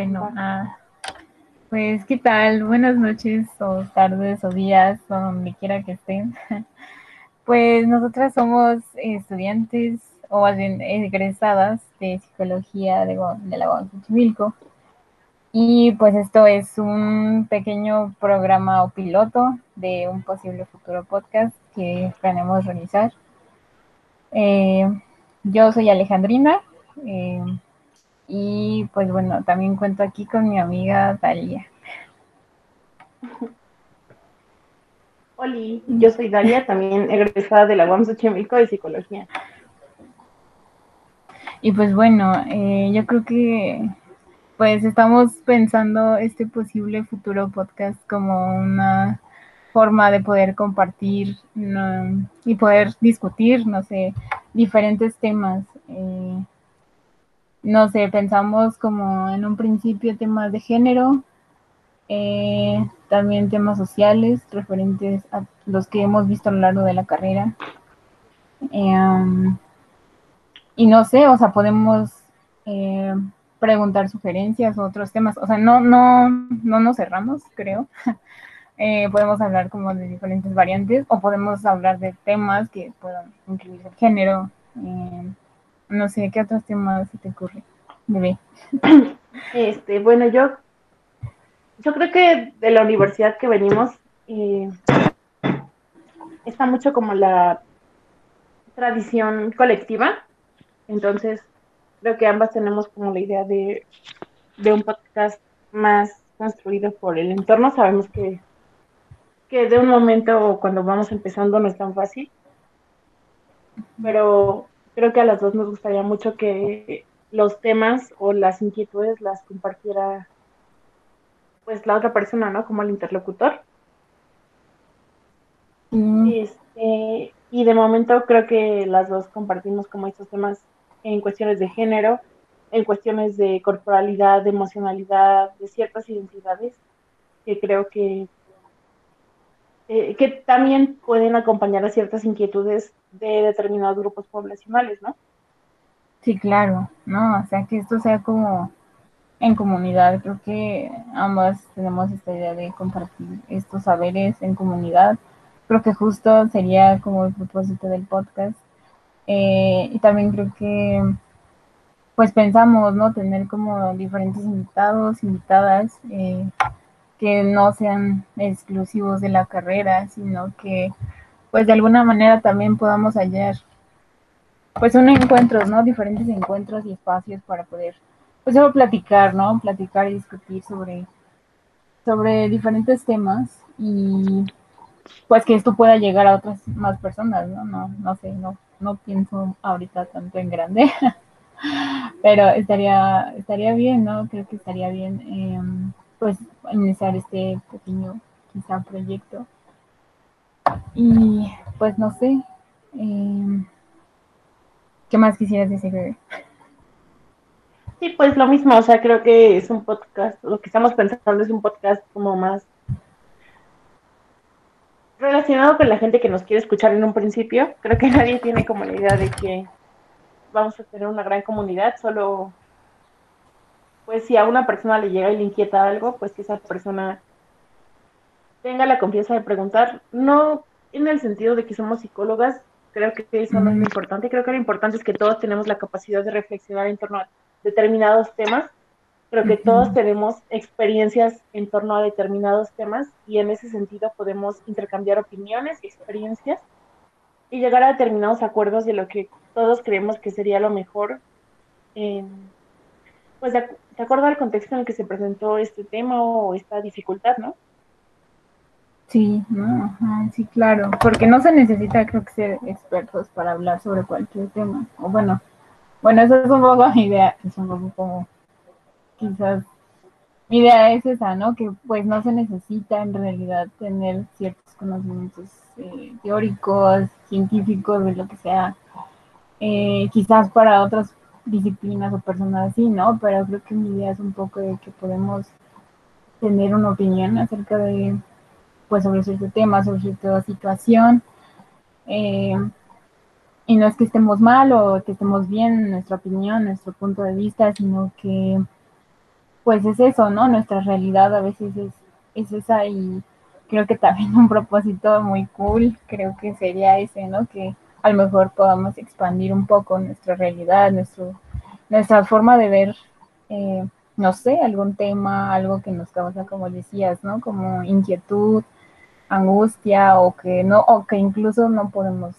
Bueno, ah, pues qué tal, buenas noches o tardes o días o donde quiera que estén. Pues nosotras somos estudiantes o bien egresadas de psicología de, de la Guadalajara y pues esto es un pequeño programa o piloto de un posible futuro podcast que planeamos realizar. Eh, yo soy Alejandrina eh, y pues bueno, también cuento aquí con mi amiga Dalia. Hola, yo soy Dalia, también egresada de la UAM Xochimilco de Psicología. Y pues bueno, eh, yo creo que pues estamos pensando este posible futuro podcast como una forma de poder compartir y poder discutir, no sé, diferentes temas. Eh, no sé, pensamos como en un principio temas de género, eh, también temas sociales referentes a los que hemos visto a lo largo de la carrera. Eh, y no sé, o sea, podemos preguntar sugerencias o otros temas. O sea, no, no, no nos cerramos, creo. Eh, podemos hablar como de diferentes variantes o podemos hablar de temas que puedan incluir el género. No sé, ¿qué otros temas se te ocurre, bebé? Este, bueno, yo, yo creo que de la universidad que venimos está mucho como la tradición colectiva. Entonces, creo que ambas tenemos como la idea de, un podcast más construido por el entorno. Sabemos que, que de un momento cuando vamos empezando no es tan fácil, pero creo que a las dos nos gustaría mucho que los temas o las inquietudes las compartiera pues la otra persona, ¿no? Como el interlocutor. Mm. Este, y de momento creo que las dos compartimos como estos temas en cuestiones de género, en cuestiones de corporalidad, de emocionalidad, de ciertas identidades que creo que, eh, que también pueden acompañar a ciertas inquietudes de determinados grupos poblacionales, ¿no? Sí, claro, ¿no? O sea, que esto sea como en comunidad. Creo que ambas tenemos esta idea de compartir estos saberes en comunidad. Creo que justo sería como el propósito del podcast eh, y también creo que pues pensamos, ¿no? Tener como diferentes invitados, invitadas, eh, que no sean exclusivos de la carrera, sino que pues de alguna manera también podamos hallar pues un encuentros, ¿no? Diferentes encuentros y espacios para poder pues solo platicar, ¿no? Platicar y discutir sobre, sobre diferentes temas y pues que esto pueda llegar a otras más personas, ¿no? No, no sé, no, no pienso ahorita tanto en grande, pero estaría, estaría bien, ¿no? Creo que estaría bien, em, pues, iniciar este pequeño, quizá, proyecto. Y, pues, no sé, em, ¿qué más quisieras decir, Sí, pues lo mismo, o sea, creo que es un podcast, lo que estamos pensando es un podcast como más relacionado con la gente que nos quiere escuchar en un principio, creo que nadie tiene como la idea de que vamos a tener una gran comunidad, solo pues si a una persona le llega y le inquieta algo, pues que esa persona tenga la confianza de preguntar, no en el sentido de que somos psicólogas, creo que eso no es lo importante, creo que lo importante es que todos tenemos la capacidad de reflexionar en torno a determinados temas. Creo que todos tenemos experiencias en torno a determinados temas y en ese sentido podemos intercambiar opiniones y experiencias y llegar a determinados acuerdos de lo que todos creemos que sería lo mejor, pues de, acuerdo al contexto en el que se presentó este tema o esta dificultad, ¿no? Sí, sí, claro, porque no se necesita, creo que, ser expertos para hablar sobre cualquier tema. O bueno, bueno, eso es un poco mi idea, es un poco como quizás mi idea es esa, ¿no? Que pues no se necesita en realidad tener ciertos conocimientos eh, teóricos, científicos, de lo que sea, eh, quizás para otras disciplinas o personas así, ¿no? Pero creo que mi idea es un poco de que podemos tener una opinión acerca de, pues, sobre cierto tema, sobre cierta situación. Eh, y no es que estemos mal o que estemos bien en nuestra opinión, nuestro punto de vista, sino que pues es eso, ¿no? Nuestra realidad a veces es, es esa y creo que también un propósito muy cool, creo que sería ese, ¿no? Que a lo mejor podamos expandir un poco nuestra realidad, nuestro, nuestra forma de ver, eh, no sé, algún tema, algo que nos causa, como decías, ¿no? Como inquietud, angustia o que no, o que incluso no podemos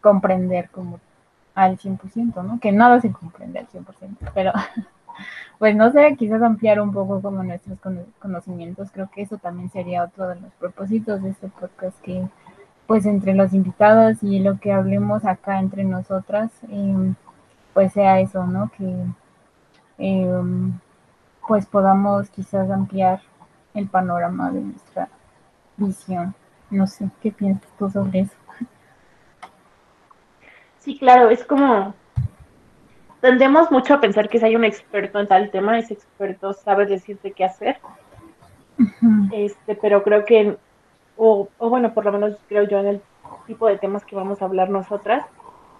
comprender como al 100%, ¿no? Que nada se comprende al 100%, pero pues no sé, quizás ampliar un poco como nuestros conocimientos, creo que eso también sería otro de los propósitos de este podcast, que pues entre los invitados y lo que hablemos acá entre nosotras, eh, pues sea eso, ¿no? Que eh, pues podamos quizás ampliar el panorama de nuestra visión. No sé, ¿qué piensas tú sobre eso? Sí, claro, es como tendemos mucho a pensar que si hay un experto en tal tema, ese experto sabe decirte qué hacer. Este, pero creo que, o, o, bueno, por lo menos creo yo en el tipo de temas que vamos a hablar nosotras,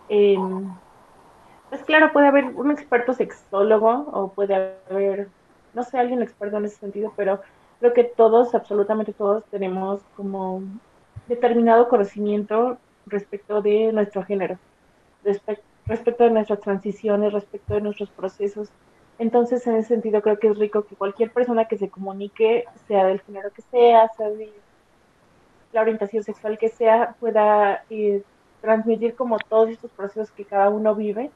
eh, pues claro, puede haber un experto sexólogo o puede haber, no sé, alguien experto en ese sentido, pero creo que todos, absolutamente todos, tenemos como determinado conocimiento respecto de nuestro género, respecto respecto de nuestras transiciones, respecto de nuestros procesos. Entonces, en ese sentido, creo que es rico que cualquier persona que se comunique, sea del género que sea, sea de la orientación sexual que sea, pueda eh, transmitir como todos estos procesos que cada uno vive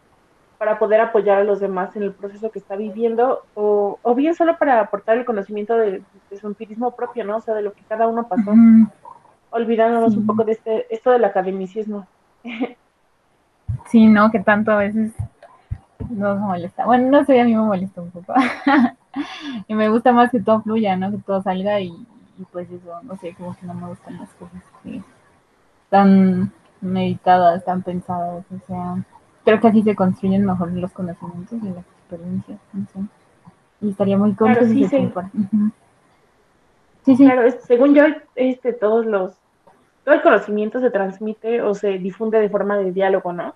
para poder apoyar a los demás en el proceso que está viviendo o, o bien solo para aportar el conocimiento de, de, su empirismo propio, ¿no? O sea, de lo que cada uno pasó, olvidándonos sí. un poco de este, esto del academicismo. Sí, ¿no? Que tanto a veces nos molesta. Bueno, no sé, a mí me molesta un poco. y me gusta más que todo fluya, ¿no? Que todo salga y, y, pues eso, no sé, como que no me gustan las cosas que tan meditadas, tan pensadas, o sea, creo que así se construyen mejor los conocimientos y las experiencias, no sé. Y estaría muy cómodo claro, sí, si sí. Sí, sí. Claro, según yo, este, todos los, todo el conocimiento se transmite o se difunde de forma de diálogo, ¿no?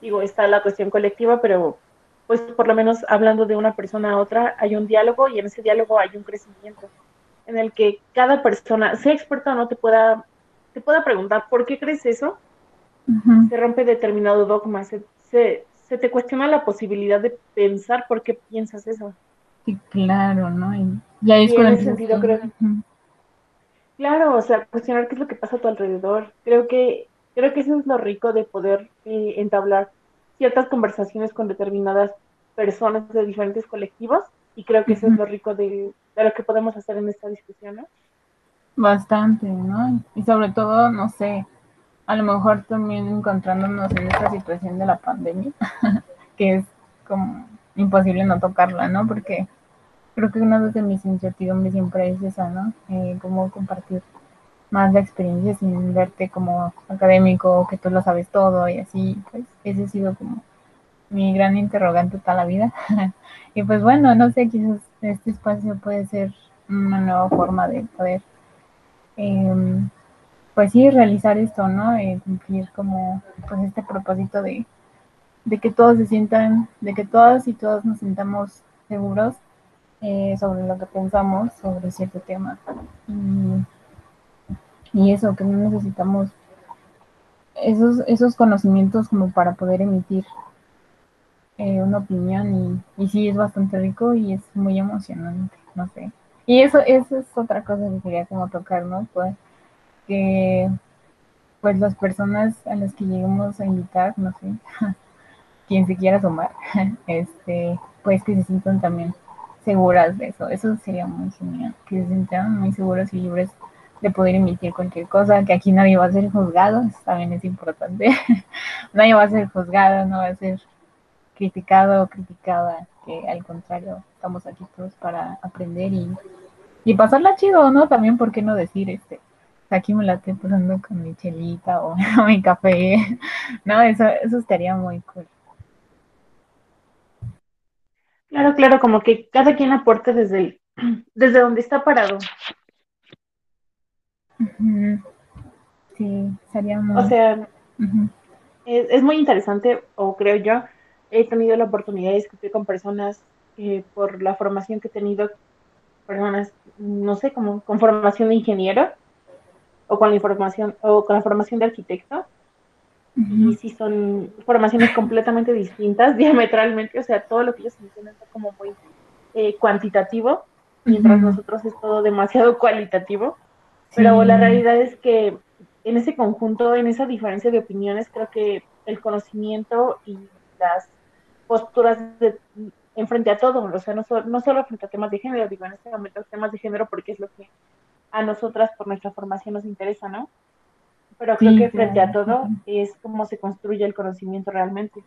Digo, está la cuestión colectiva, pero pues por lo menos hablando de una persona a otra, hay un diálogo y en ese diálogo hay un crecimiento en el que cada persona, sea experta o no, te pueda, te pueda preguntar por qué crees eso, se rompe determinado dogma, se, se, se, te cuestiona la posibilidad de pensar por qué piensas eso. Sí, claro, ¿no? Y, y ahí es y con en el ese sentido creo... Claro, o sea, cuestionar qué es lo que pasa a tu alrededor. Creo que creo que eso es lo rico de poder eh, entablar ciertas conversaciones con determinadas personas de diferentes colectivos y creo que eso es lo rico de, de, lo que podemos hacer en esta discusión, ¿no? Bastante, ¿no? Y sobre todo, no sé, a lo mejor también encontrándonos en esta situación de la pandemia, que es como imposible no tocarla, ¿no? Porque creo que una de mis incertidumbres siempre es esa, ¿no? Eh, cómo compartir más la experiencia sin verte como académico, que tú lo sabes todo y así, pues ese ha sido como mi gran interrogante toda la vida. y pues bueno, no sé, quizás este espacio puede ser una nueva forma de poder, eh, pues sí, realizar esto, ¿no? Cumplir como pues este propósito de, de que todos se sientan, de que todas y todos nos sintamos seguros eh, sobre lo que pensamos sobre cierto tema. Y, y eso, que no necesitamos esos, esos conocimientos como para poder emitir eh, una opinión y, y, sí es bastante rico y es muy emocionante, no sé. Y eso, eso es otra cosa que quería como tocar, ¿no? Pues que pues las personas a las que lleguemos a invitar, no sé, quien se quiera sumar, este, pues que se sientan también seguras de eso. Eso sería muy genial, que se sientan muy seguros y libres de poder emitir cualquier cosa, que aquí nadie va a ser juzgado, eso también es importante. nadie va a ser juzgado, no va a ser criticado o criticada, que al contrario, estamos aquí todos para aprender y, y pasarla chido, ¿no? También, ¿por qué no decir este? Aquí me la estoy pasando con mi chelita o mi café, ¿no? Eso, eso estaría muy cool. Claro, claro, como que cada quien aporte desde, el, desde donde está parado. Uh -huh. Sí, sería muy... O sea, uh -huh. es, es, muy interesante, o creo yo, he tenido la oportunidad de discutir con personas eh, por la formación que he tenido, personas, no sé, como con formación de ingeniero o con la información o con la formación de arquitecto. Y sí son formaciones completamente distintas, diametralmente, o sea, todo lo que ellos entienden es como muy eh, cuantitativo, mientras nosotros es todo demasiado cualitativo. Pero la realidad es que en ese conjunto, en esa diferencia de opiniones, creo que el conocimiento y las posturas de, en frente a todo, o sea, no, no solo frente a temas de género, digo, en este momento temas de género porque es lo que a nosotras por nuestra formación nos interesa, ¿no? Pero creo que frente a todo es cómo se construye el conocimiento realmente.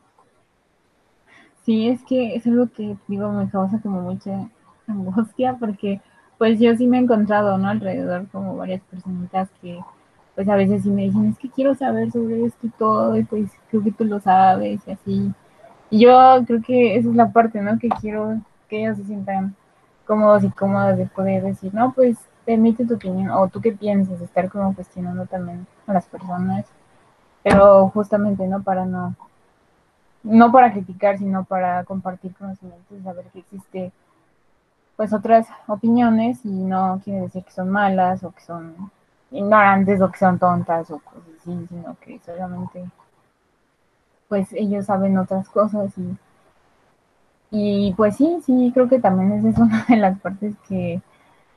Sí, es que es algo que, digo, me causa como mucha angustia porque pues yo sí me he encontrado, ¿no? Alrededor como varias personitas que pues a veces sí me dicen, es que quiero saber sobre esto y todo, y pues creo que tú lo sabes y así. Yo creo que esa es la parte, ¿no? Que quiero que ellos se sientan cómodos y cómodas de poder decir, no, pues te emite tu opinión, o tú qué piensas, estar como cuestionando también a las personas, pero justamente, ¿no? Para no, no para criticar, sino para compartir conocimientos saber que existe pues otras opiniones y no quiere decir que son malas o que son ignorantes o que son tontas o cosas así, sino que solamente pues ellos saben otras cosas y, y pues sí, sí, creo que también esa es una de las partes que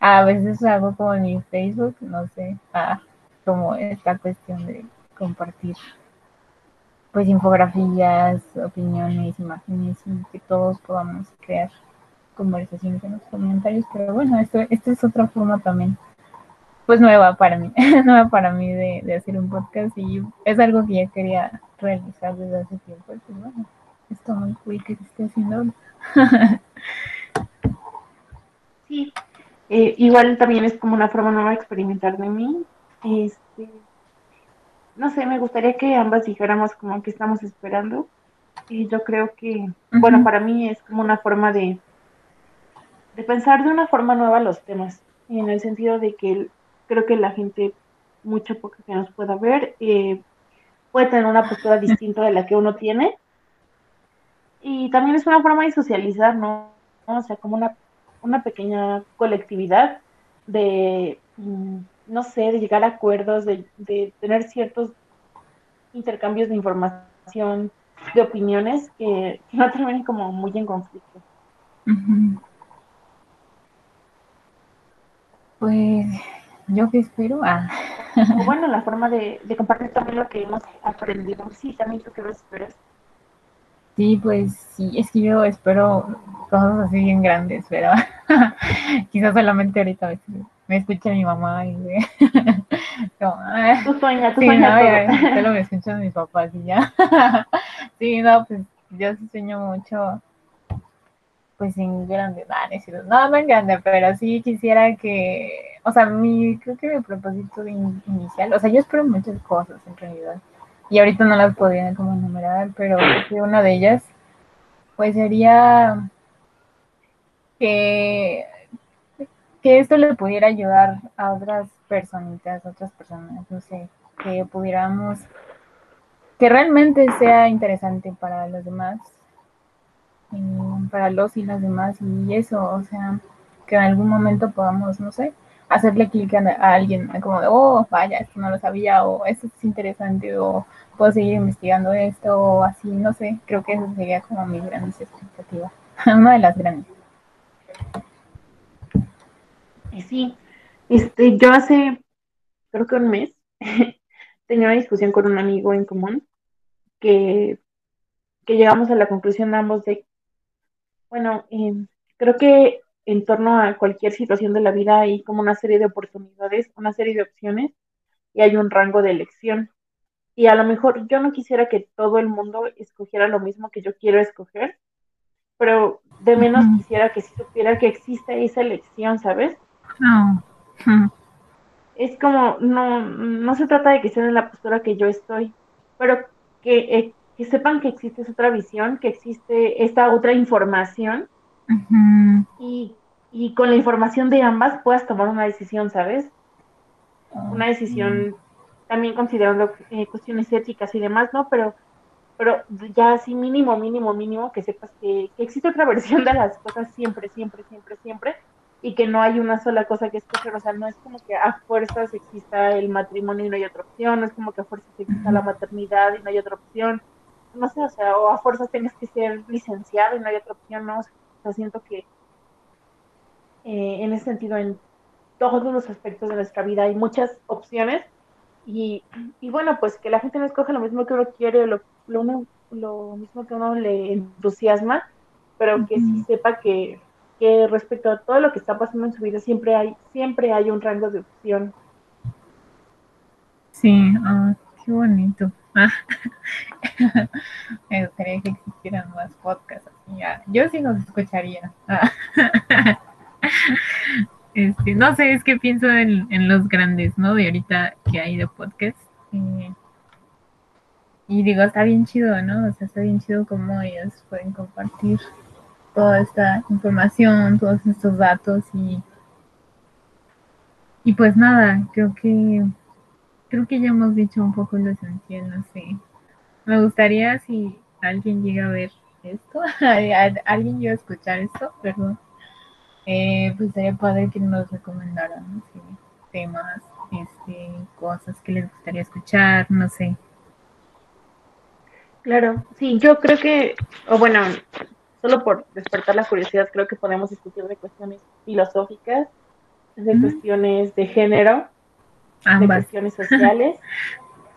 a veces hago como en mi Facebook, no sé, ah, como esta cuestión de compartir pues infografías, opiniones, imágenes y que todos podamos crear conversaciones en los comentarios, pero bueno, esto, esto es otra forma también pues nueva para mí, nueva para mí de, hacer un podcast y es algo que ya quería realizar desde hace tiempo. Pues bueno, está muy cool que se esté haciendo Sí, eh, igual también es como una forma nueva de experimentar de mí. Este, no sé, me gustaría que ambas dijéramos como que estamos esperando. Y yo creo que, bueno, para mí es como una forma de, de pensar de una forma nueva los temas, en el sentido de que creo que la gente, mucha poca que nos pueda ver, eh, puede tener una postura distinta de la que uno tiene. Y también es una forma de socializar, ¿no? O sea, como una, una pequeña colectividad de, mm, no sé, de llegar a acuerdos, de, tener ciertos intercambios de información, de opiniones que, no terminen como muy en conflicto. Pues yo qué espero. Ah. bueno, la forma de, compartir también lo que hemos aprendido. Sí, también tú qué esperas. Sí, pues sí, es que yo espero cosas así bien grandes, pero quizás solamente ahorita me escucha mi mamá y me... Ah". tú sueñas, tú sí, sueñas no, solo me escuchan mis papás y ya. sí, no, pues yo sí sueño mucho pues en grande, no, no en grande, pero sí quisiera que, o sea, mi, creo que mi propósito inicial, o sea, yo espero muchas cosas en realidad, y ahorita no las podría como enumerar, pero una de ellas, pues sería que, que esto le pudiera ayudar a otras personitas, otras personas, no sé, que pudiéramos, que realmente sea interesante para los demás para los y las demás y eso, o sea, que en algún momento podamos, no sé, hacerle clic a, alguien como de, oh, vaya, esto no lo sabía, o esto es interesante, o puedo seguir investigando esto, o así, no sé, creo que eso sería como mi gran expectativa, una de las grandes. Sí, este, yo hace, creo que un mes, tenía una discusión con un amigo en común que, que llegamos a la conclusión ambos de bueno, em, creo que en torno a cualquier situación de la vida hay como una serie de oportunidades, una serie de opciones y hay un rango de elección. Y a lo mejor yo no quisiera que todo el mundo escogiera lo mismo que yo quiero escoger, pero de menos quisiera que si supiera que existe esa elección, ¿sabes? No. Es como, no, no se trata de que estén en la postura que yo estoy, pero que eh, que sepan que existe esa otra visión, que existe esta otra información y, con la información de ambas puedas tomar una decisión, ¿sabes? Una decisión también considerando eh, cuestiones éticas y demás, ¿no? Pero, pero ya así mínimo, mínimo, mínimo, que sepas que, que existe otra versión de las cosas siempre, siempre, siempre, siempre, y que no hay una sola cosa que escoger, o sea, no es como que a fuerzas exista el matrimonio y no hay otra opción, no es como que a fuerzas exista la maternidad y no hay otra opción, no sé, o sea, o a fuerzas tengas que ser licenciado y no hay otra opción, no, o sea, siento que eh, en ese sentido, en todos los aspectos de nuestra vida hay muchas opciones y, y bueno, pues que la gente no escoge lo mismo que uno quiere, lo, lo, lo mismo que uno le entusiasma, pero que sí sepa que que respecto a todo lo que está pasando en su vida siempre hay siempre hay un rango de opción. Sí, ah, qué bonito. Me gustaría que existieran más podcasts. Yo sí los escucharía. Este, no sé, es que pienso en, en, los grandes, ¿no? De ahorita que hay de podcast. Eh, y digo, está bien chido, ¿no? O sea, está bien chido cómo ellos pueden compartir toda esta información, todos estos datos y, y pues nada, creo que creo que ya hemos dicho un poco lo esencial, no sé. Me gustaría si alguien llega a ver esto, alguien llega a escuchar esto, perdón. Eh, pues sería padre que nos recomendaran temas, este, cosas que les gustaría escuchar, no sé. Claro, sí, yo creo que, o bueno, solo por despertar la curiosidad, creo que podemos discutir de cuestiones filosóficas, de cuestiones de género, de cuestiones sociales,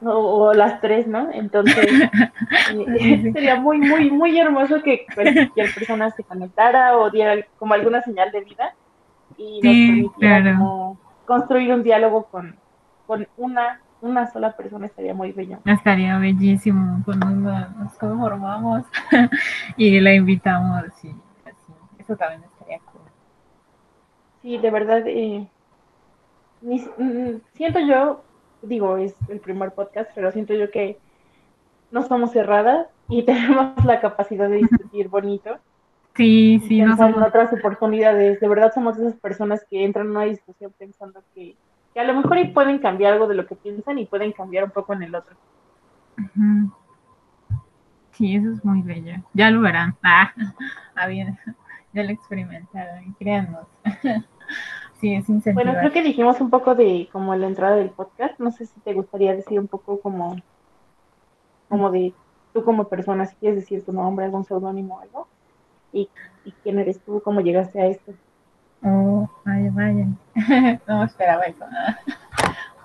o, las tres, ¿no? Entonces, eh, sería muy, muy, muy hermoso que cualquier persona se conectara o diera como alguna señal de vida y nos permitiera construir un diálogo con, con una una sola persona estaría muy bello. Estaría bellísimo cuando nos conformamos y la invitamos y así. Eso también estaría cool. Sí, de verdad, eh, mm, siento yo, digo, es el primer podcast, pero siento yo que no somos cerradas y tenemos la capacidad de discutir bonito. Sí, sí, no somos... otras oportunidades. De verdad somos esas personas que entran en una discusión pensando que que a lo mejor y pueden cambiar algo de lo que piensan y pueden cambiar un poco en el otro. Sí, eso es muy bello. Ya lo verán. Ah, ah bien. Ya lo experimentaron, créanos. sí, es incentivar. Bueno, creo que dijimos un poco de como la entrada del podcast. No sé si te gustaría decir un poco como, como de tú como persona, si quieres decir tu nombre, algún seudónimo o algo. Y, y quién eres tú, cómo llegaste a esto. Oh, vaya, vaya. no esperaba eso.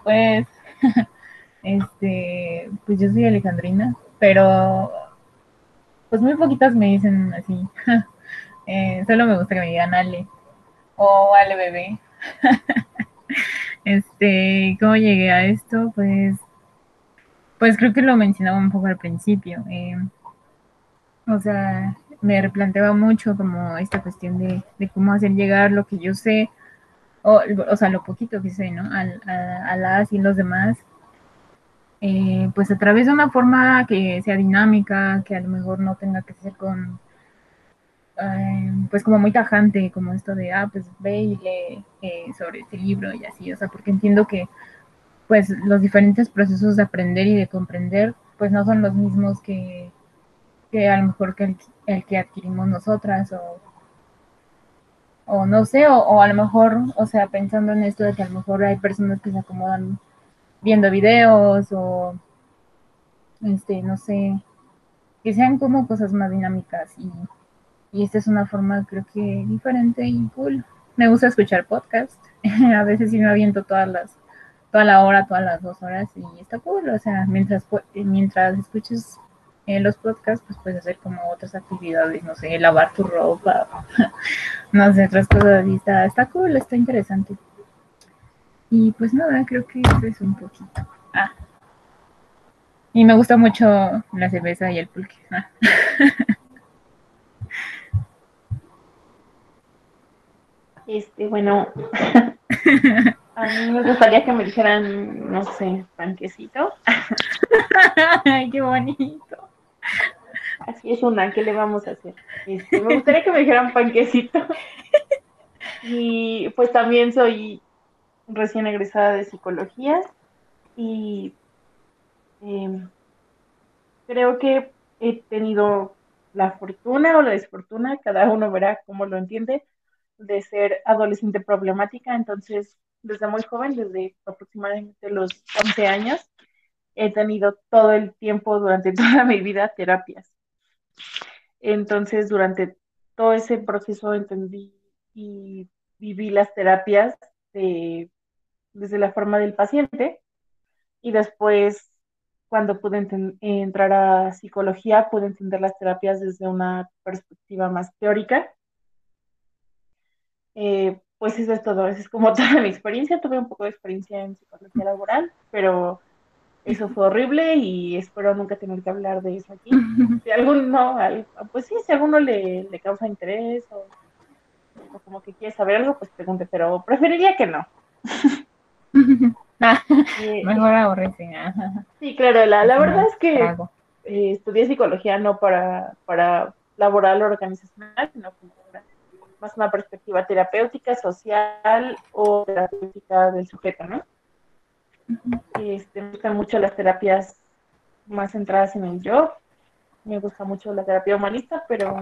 pues, este, pues yo soy Alejandrina, pero pues muy poquitas me dicen así. eh, solo me gusta que me digan Ale o Ale bebé. este, ¿cómo llegué a esto? Pues, pues creo que lo mencionaba un poco al principio. Eh, o sea, me replanteaba mucho como esta cuestión de, cómo hacer llegar lo que yo sé, o, o sea, lo poquito que sé, ¿no? A, a, las y los demás, eh, pues a través de una forma que sea dinámica, que a lo mejor no tenga que ser con, eh, pues como muy tajante, como esto de, ah, pues ve y lee eh, sobre este libro y así, o sea, porque entiendo que pues los diferentes procesos de aprender y de comprender, pues no son los mismos que que a lo mejor que el, que adquirimos nosotras o, o no sé, o, a lo mejor, o sea, pensando en esto de que a lo mejor hay personas que se acomodan viendo videos o, este, no sé, que sean como cosas más dinámicas y, y esta es una forma creo que diferente y cool. Me gusta escuchar podcast, a veces sí me aviento todas las, toda la hora, todas las dos horas y está cool, o sea, mientras, mientras escuches en los podcasts, pues puedes hacer como otras actividades, no sé, lavar tu ropa, no sé, otras cosas. Y está, está cool, está interesante. Y pues nada, creo que eso es un poquito. Ah. Y me gusta mucho la cerveza y el pulque. Ah. Este, bueno, a mí me gustaría que me dijeran, no sé, panquecito. Ay, qué bonito. Así es una, ¿qué le vamos a hacer? Este, me gustaría que me dijeran panquecito. Y pues también soy recién egresada de psicología y em, creo que he tenido la fortuna o la desfortuna, cada uno verá cómo lo entiende, de ser adolescente problemática. Entonces, desde muy joven, desde aproximadamente los 11 años, he tenido todo el tiempo durante toda mi vida terapias. Entonces, durante todo ese proceso entendí y viví las terapias desde la forma del paciente y después cuando pude entrar a psicología pude entender las terapias desde una perspectiva más teórica. Eh, pues eso es todo, esa es como toda mi experiencia. Tuve un poco de experiencia en psicología laboral, pero eso fue horrible y espero nunca tener que hablar de eso aquí. Si alguno, pues sí, si a alguno le, le causa interés o, como que quiere saber algo, pues pregunte, pero preferiría que no. Mejor aborrece. Sí, claro, la, la verdad es que eh, estudié psicología no para, para laboral o organizacional, sino como más una perspectiva terapéutica, social o terapéutica del sujeto, ¿no? Este, me gustan mucho las terapias más centradas en el yo. Me gusta mucho la terapia humanista, pero,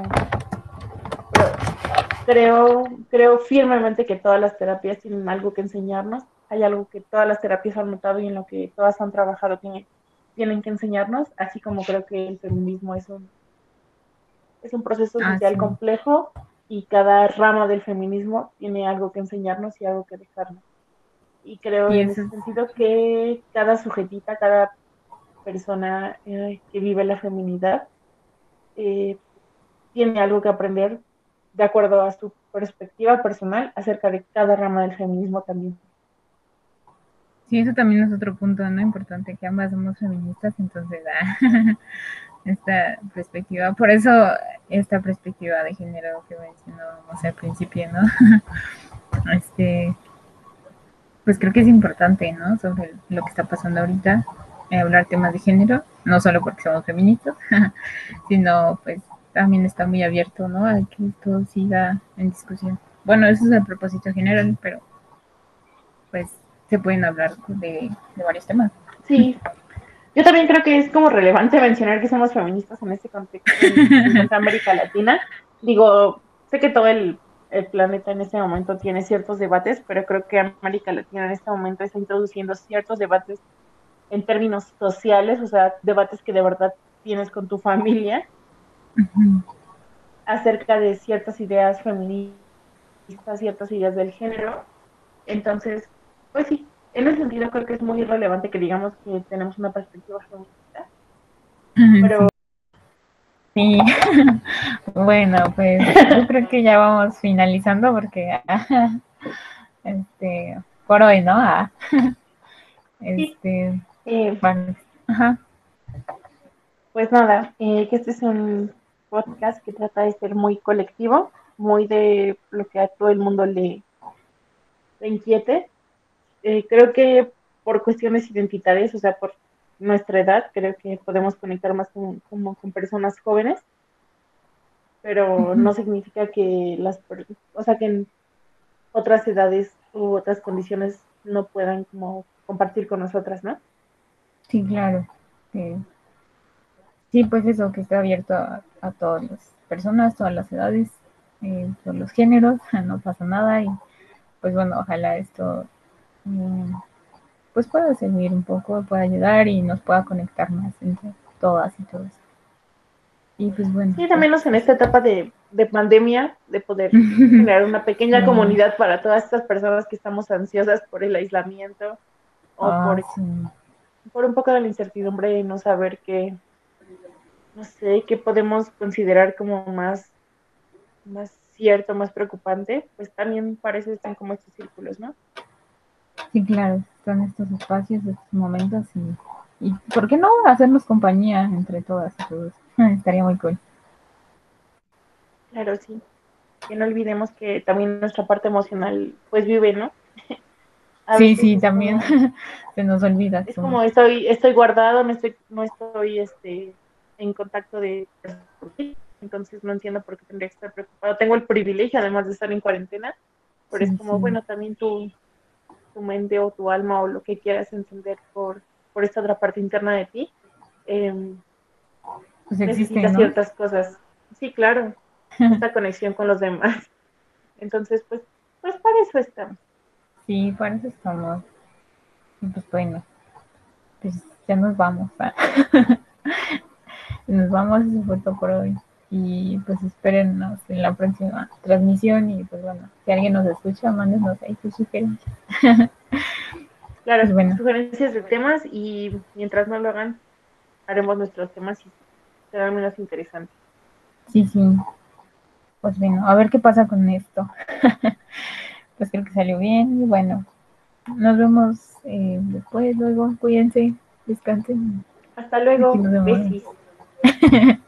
creo, creo firmemente que todas las terapias tienen algo que enseñarnos. Hay algo que todas las terapias han notado y en lo que todas han trabajado tienen, tienen que enseñarnos, así como creo que el feminismo es un, es un proceso ah, social complejo y cada rama del feminismo tiene algo que enseñarnos y algo que dejarnos. Y creo en ese sentido que cada sujetita, cada persona eh, que vive la feminidad eh, tiene algo que aprender de acuerdo a su perspectiva personal acerca de cada rama del feminismo también. Sí, eso también es otro punto, ¿no? Importante, que ambas somos feministas, entonces, ah, esta perspectiva, por eso esta perspectiva de género que mencionábamos al principio, ¿no? este, pues creo que es importante, ¿no? Sobre lo que está pasando ahorita, eh, hablar temas de género, no solo porque somos feministas, sino pues también está muy abierto, ¿no? A que todo siga en discusión. Bueno, eso es el propósito general, pero pues se pueden hablar de, varios temas. Sí, yo también creo que es como relevante mencionar que somos feministas en este contexto en América Latina. Digo, sé que todo el el planeta en este momento tiene ciertos debates, pero creo que América Latina en este momento está introduciendo ciertos debates en términos sociales, o sea, debates que de verdad tienes con tu familia acerca de ciertas ideas feministas, ciertas ideas del género. Entonces, pues sí, en ese sentido creo que es muy relevante que digamos que tenemos una perspectiva feminista, pero Sí, bueno, pues yo creo que ya vamos finalizando porque este por hoy, ¿no? Ah, este, eh, Pues nada, eh, que este es un podcast que trata de ser muy colectivo, muy de lo que a todo el mundo le, inquiete. Eh, creo que por cuestiones identitarias, o sea, por nuestra edad, creo que podemos conectar más con, con personas jóvenes, pero no significa que las, o sea, que en otras edades u otras condiciones no puedan como compartir con nosotras, ¿no? Sí, claro. Sí, pues eso, que está abierto a, todas las personas, todas las edades, eh, todos los géneros, no pasa nada y pues bueno, ojalá esto pues pueda servir un poco, pueda ayudar y nos pueda conectar más entre todas y todos. Y pues bueno. Sí, también en esta etapa de, pandemia, de poder crear una pequeña comunidad para todas estas personas que estamos ansiosas por el aislamiento o ah, por, por un poco de la incertidumbre y no saber qué, no sé, qué podemos considerar como más, más cierto, más preocupante, pues también parece están como estos círculos, ¿no? Sí, claro, están estos espacios, estos momentos y, y ¿por qué no hacernos compañía entre todas y todos? Estaría muy cool. Claro, sí. Que no olvidemos que también nuestra parte emocional pues vive, ¿no? sí, sí, también se nos olvida. Es como estoy, estoy guardado, no estoy, no estoy este, en contacto de entonces no entiendo por qué tendría que estar preocupado. Tengo el privilegio además de estar en cuarentena, pero es como, bueno, también tú tu mente o tu alma o lo que quieras entender por, por esta otra parte interna de ti, em, pues existe, ciertas cosas. Sí, claro, esta conexión con los demás. Entonces, pues, pues para eso estamos. Sí, para eso estamos. Pues bueno, pues ya nos vamos. nos vamos, eso fue todo por hoy. Y pues espérennos en la próxima transmisión. Y pues bueno, si alguien nos escucha, mándenos ahí sus sugerencias. Claro, Pues bueno. sugerencias de temas y mientras no lo hagan, haremos nuestros temas y serán menos interesantes. Sí, sí. Pues bueno, a ver qué pasa con esto. pues creo que salió bien. Y bueno, nos vemos eh, después, luego. Cuídense, descansen. Hasta luego, besis.